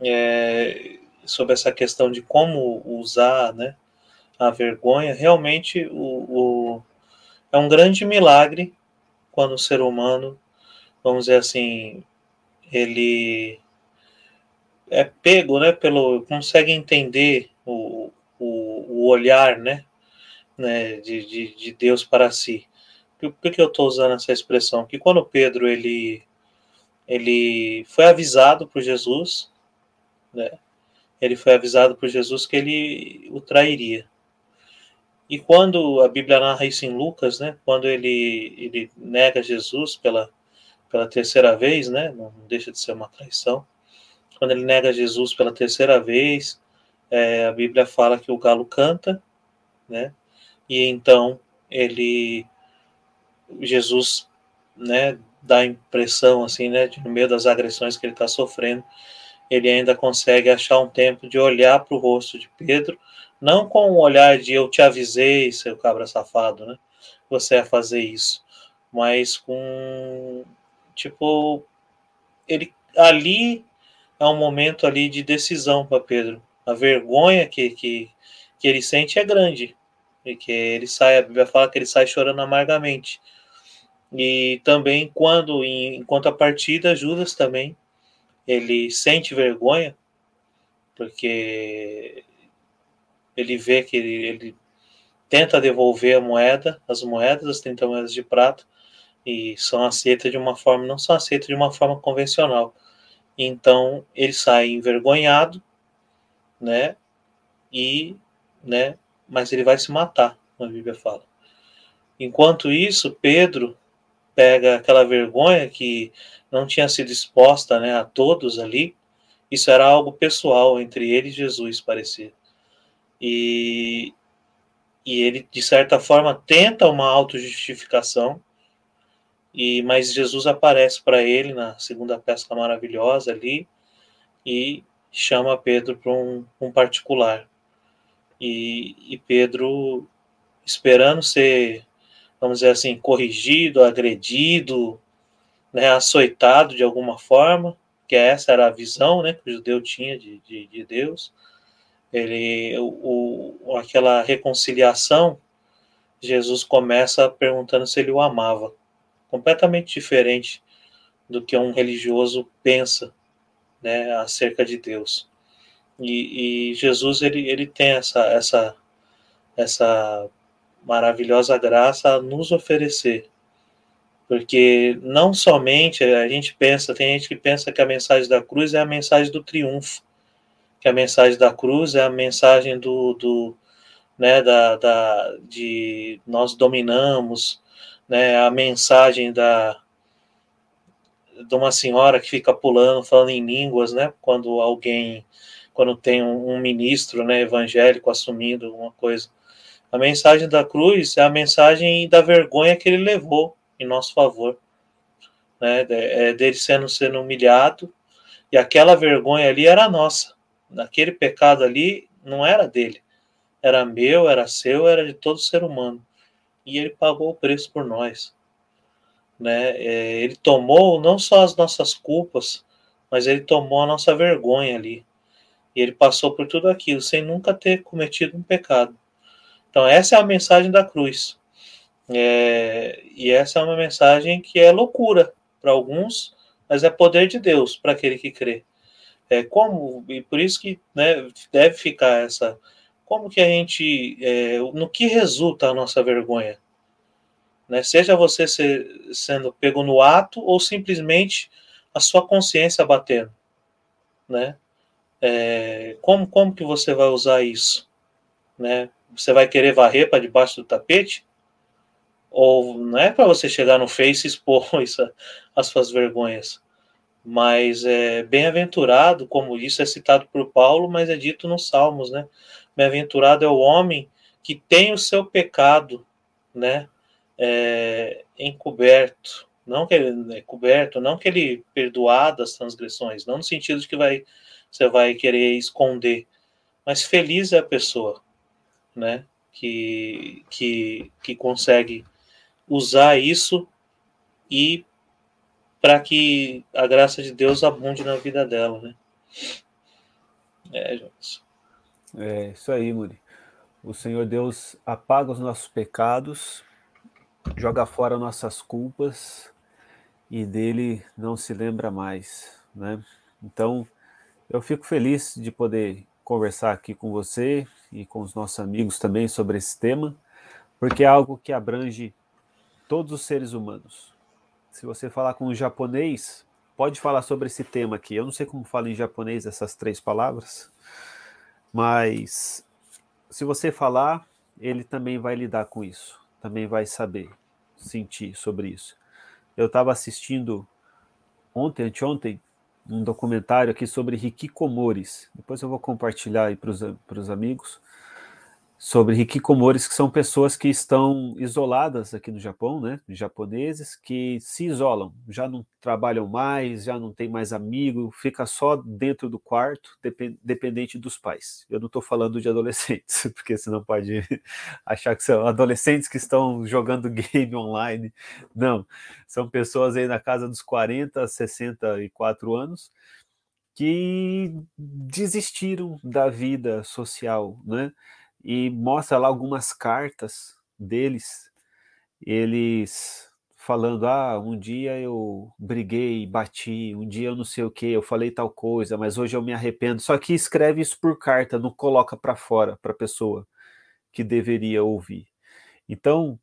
é, sobre essa questão de como usar né, a vergonha, realmente o, o, é um grande milagre quando o ser humano, vamos dizer assim, ele é pego, né, pelo consegue entender o, o, o olhar, né, né de, de, de, Deus para si. Por que, que eu estou usando essa expressão? Que quando Pedro ele ele foi avisado por Jesus, né, ele foi avisado por Jesus que ele o trairia. E quando a Bíblia narra isso em Lucas, né, quando ele ele nega Jesus pela pela terceira vez, né, não deixa de ser uma traição quando ele nega Jesus pela terceira vez, é, a Bíblia fala que o galo canta, né? E então ele, Jesus, né, dá a impressão assim, né, de no meio das agressões que ele está sofrendo, ele ainda consegue achar um tempo de olhar para o rosto de Pedro, não com um olhar de eu te avisei, seu cabra safado, né? Você ia fazer isso, mas com tipo ele ali é um momento ali de decisão para Pedro. A vergonha que, que, que ele sente é grande, E que ele sai, a Bíblia fala que ele sai chorando amargamente. E também quando, em, a partida Judas também, ele sente vergonha, porque ele vê que ele, ele tenta devolver a moeda, as moedas, as 30 moedas de prata, e são aceitas de uma forma, não são aceitas de uma forma convencional. Então ele sai envergonhado, né? E, né? Mas ele vai se matar, a Bíblia fala. Enquanto isso, Pedro pega aquela vergonha que não tinha sido exposta, né, a todos ali. Isso era algo pessoal entre ele e Jesus, parecia. E e ele de certa forma tenta uma autojustificação e mas Jesus aparece para ele na segunda pesca maravilhosa ali e chama Pedro para um, um, particular. E, e Pedro esperando ser vamos dizer assim corrigido agredido né açoitado de alguma forma que essa era a visão né que o judeu tinha de, de, de Deus ele o, o, aquela reconciliação Jesus começa perguntando se ele o amava. Completamente diferente do que um religioso pensa né acerca de Deus. E, e Jesus ele, ele tem essa essa essa maravilhosa graça a nos oferecer. Porque não somente a gente pensa tem gente que pensa que a mensagem da cruz é a mensagem do triunfo que a mensagem da cruz é a mensagem do, do né, da, da, de nós dominamos, né, a mensagem da de uma senhora que fica pulando, falando em línguas, né, quando alguém, quando tem um, um ministro, né, evangélico assumindo alguma coisa. A mensagem da cruz é a mensagem da vergonha que ele levou em nosso favor, né, é dele sendo sendo humilhado, e aquela vergonha ali era nossa naquele pecado ali não era dele, era meu, era seu, era de todo ser humano. E ele pagou o preço por nós. Né? É, ele tomou não só as nossas culpas, mas ele tomou a nossa vergonha ali. E ele passou por tudo aquilo sem nunca ter cometido um pecado. Então, essa é a mensagem da cruz. É, e essa é uma mensagem que é loucura para alguns, mas é poder de Deus para aquele que crê. É, como, e por isso que né, deve ficar essa. Como que a gente. É, no que resulta a nossa vergonha? Né? Seja você ser, sendo pego no ato ou simplesmente a sua consciência batendo. Né? É, como, como que você vai usar isso? Né? Você vai querer varrer para debaixo do tapete? Ou não é para você chegar no Face e expor *laughs* isso, as suas vergonhas? Mas é bem-aventurado, como isso é citado por Paulo, mas é dito nos Salmos, né? Bem-aventurado é o homem que tem o seu pecado, né, é, encoberto, não que ele é coberto, não que ele perdoado as transgressões, não no sentido de que vai você vai querer esconder, mas feliz é a pessoa, né, que que que consegue usar isso e para que a graça de Deus abunde na vida dela, né? É, Jonas. É isso aí, Muri. O Senhor Deus apaga os nossos pecados, joga fora nossas culpas e dele não se lembra mais, né? Então, eu fico feliz de poder conversar aqui com você e com os nossos amigos também sobre esse tema, porque é algo que abrange todos os seres humanos, se você falar com um japonês, pode falar sobre esse tema aqui. Eu não sei como fala em japonês essas três palavras, mas se você falar, ele também vai lidar com isso, também vai saber, sentir sobre isso. Eu estava assistindo ontem, anteontem, um documentário aqui sobre hikikomoris. Depois eu vou compartilhar aí para os amigos sobre hikikomoris, que são pessoas que estão isoladas aqui no Japão, né? Japoneses que se isolam, já não trabalham mais, já não tem mais amigo, fica só dentro do quarto, dependente dos pais. Eu não estou falando de adolescentes, *laughs* porque senão pode *laughs* achar que são adolescentes que estão jogando *laughs* game online. Não, são pessoas aí na casa dos 40, 64 anos que desistiram da vida social, né? E mostra lá algumas cartas deles, eles falando, ah, um dia eu briguei, bati, um dia eu não sei o que, eu falei tal coisa, mas hoje eu me arrependo. Só que escreve isso por carta, não coloca para fora para a pessoa que deveria ouvir. Então,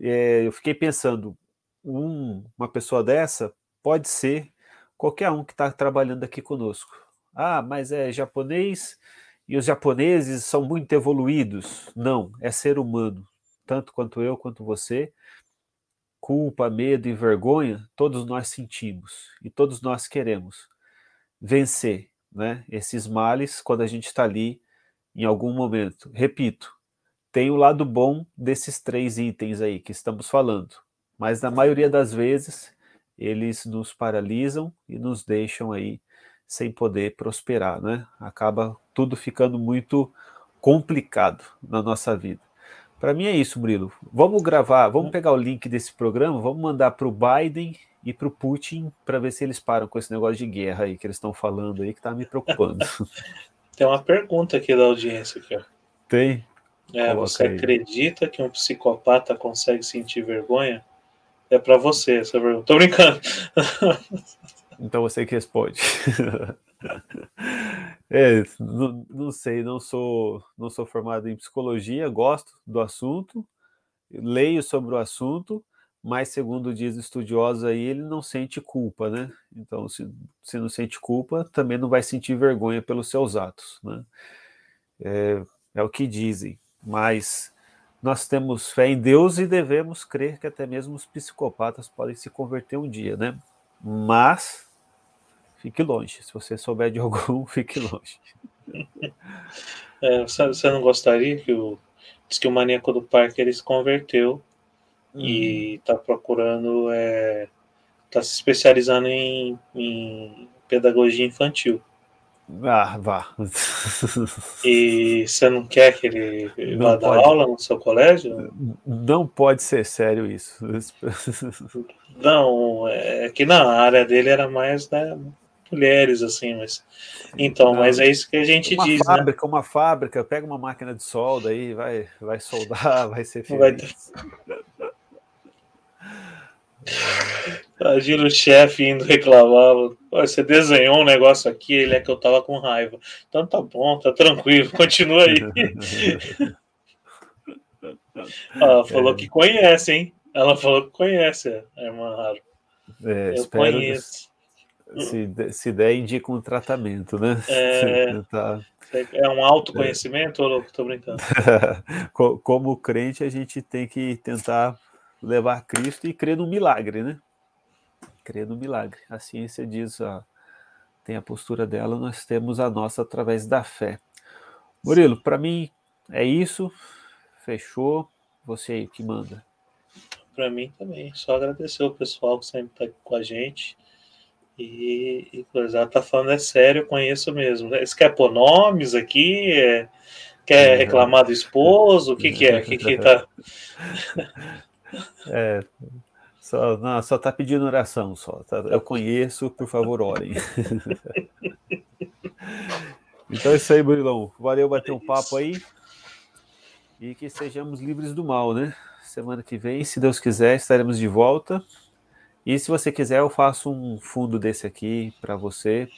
é, eu fiquei pensando, um, uma pessoa dessa pode ser qualquer um que está trabalhando aqui conosco. Ah, mas é japonês e os japoneses são muito evoluídos. Não, é ser humano, tanto quanto eu, quanto você. Culpa, medo e vergonha, todos nós sentimos e todos nós queremos vencer né, esses males quando a gente está ali em algum momento. Repito, tem o lado bom desses três itens aí que estamos falando, mas na maioria das vezes eles nos paralisam e nos deixam aí sem poder prosperar, né? Acaba tudo ficando muito complicado na nossa vida. Para mim é isso, Murilo. Vamos gravar, vamos pegar o link desse programa, vamos mandar para o Biden e para o Putin para ver se eles param com esse negócio de guerra aí que eles estão falando aí que está me preocupando. *laughs* Tem uma pergunta aqui da audiência aqui, ó. Tem? É, você aí. acredita que um psicopata consegue sentir vergonha? É para você essa pergunta. Tô brincando. *laughs* Então você que responde. *laughs* é, não, não, sei, não sou, não sou formado em psicologia, gosto do assunto, leio sobre o assunto, mas segundo diz o estudioso aí, ele não sente culpa, né? Então, se, se não sente culpa, também não vai sentir vergonha pelos seus atos, né? É, é o que dizem, mas nós temos fé em Deus e devemos crer que até mesmo os psicopatas podem se converter um dia, né? Mas fique longe. Se você souber de *laughs* algum, fique longe. É, você não gostaria que o. Diz que o maníaco do parque ele se converteu hum. e está procurando. É, tá se especializando em, em pedagogia infantil. Ah, vá. E você não quer que ele não vá dar aula no seu colégio? Não pode ser sério isso. Não, é que na área dele era mais né, mulheres, assim, mas. Então, não, mas é isso que a gente uma diz. Né? Fábrica, né? Uma fábrica, pega uma máquina de solda aí, vai, vai soldar, *laughs* vai ser feliz. Vai. Imagina o chefe indo reclamar. Você desenhou um negócio aqui, ele é que eu tava com raiva. Então tá bom, tá tranquilo, *laughs* continua aí. *laughs* Ela falou é. que conhece, hein? Ela falou que conhece a irmã Raro. É, eu conheço. Se, se der, indica um tratamento, né? É, *laughs* tá... é um autoconhecimento é. ou tô brincando? *laughs* Como crente, a gente tem que tentar levar Cristo e crer no milagre, né? Crer no milagre. A ciência diz, ó, tem a postura dela, nós temos a nossa através da fé. Murilo, para mim é isso. Fechou. Você aí que manda. Para mim também. Só agradecer o pessoal que sempre está aqui com a gente. E, e coisa, tá falando é sério, conheço mesmo. Você quer pôr nomes aqui? É, quer uhum. reclamar do esposo? O que, que é? O que, que tá. *laughs* É, só, não, só tá pedindo oração, só. Tá? Eu conheço, por favor, orem. *laughs* então é isso aí, Burilão. Valeu bater um papo aí. E que sejamos livres do mal, né? Semana que vem, se Deus quiser, estaremos de volta. E se você quiser, eu faço um fundo desse aqui para você.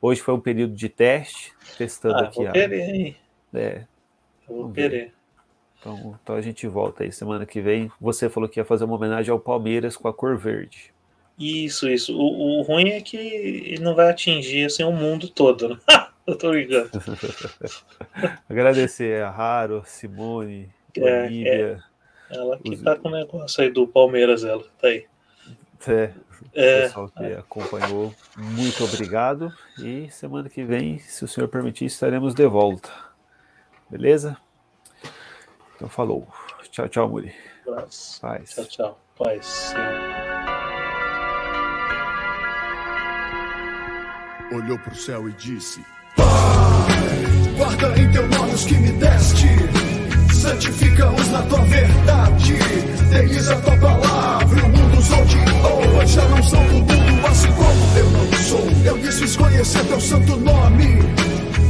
Hoje foi um período de teste, testando ah, aqui. Vou a... querer, hein? É. Eu vou querer. Então, então a gente volta aí semana que vem. Você falou que ia fazer uma homenagem ao Palmeiras com a cor verde. Isso, isso. O, o ruim é que ele não vai atingir assim, o mundo todo, né? *laughs* Eu tô ligando. *laughs* Agradecer a Raro, Simone, é, Olivia. É. Ela que os... tá com o negócio aí do Palmeiras, ela tá aí. É, é, pessoal que acompanhou, muito obrigado. E semana que vem, se o senhor permitir, estaremos de volta. Beleza? Então falou. Tchau, tchau, Muri. Paz. Tchau, tchau. Paz. Sim. Olhou para o céu e disse: Pai, guarda em teu nome os que me deste santifica-os na tua verdade. Deles a tua palavra, e o mundo os odiou. Já não são do mundo, assim como eu não sou. Eu lhes fiz conhecer teu santo nome.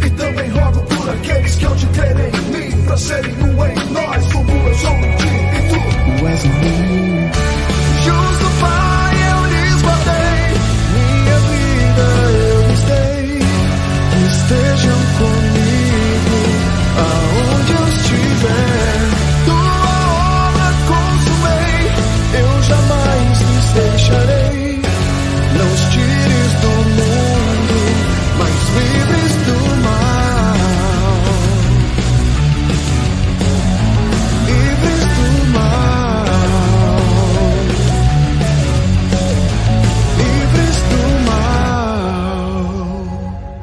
E também rogo por aqueles que hão de ter em mim, para serem um em nós, como eu sou um ti e tu. Tu és em mim. José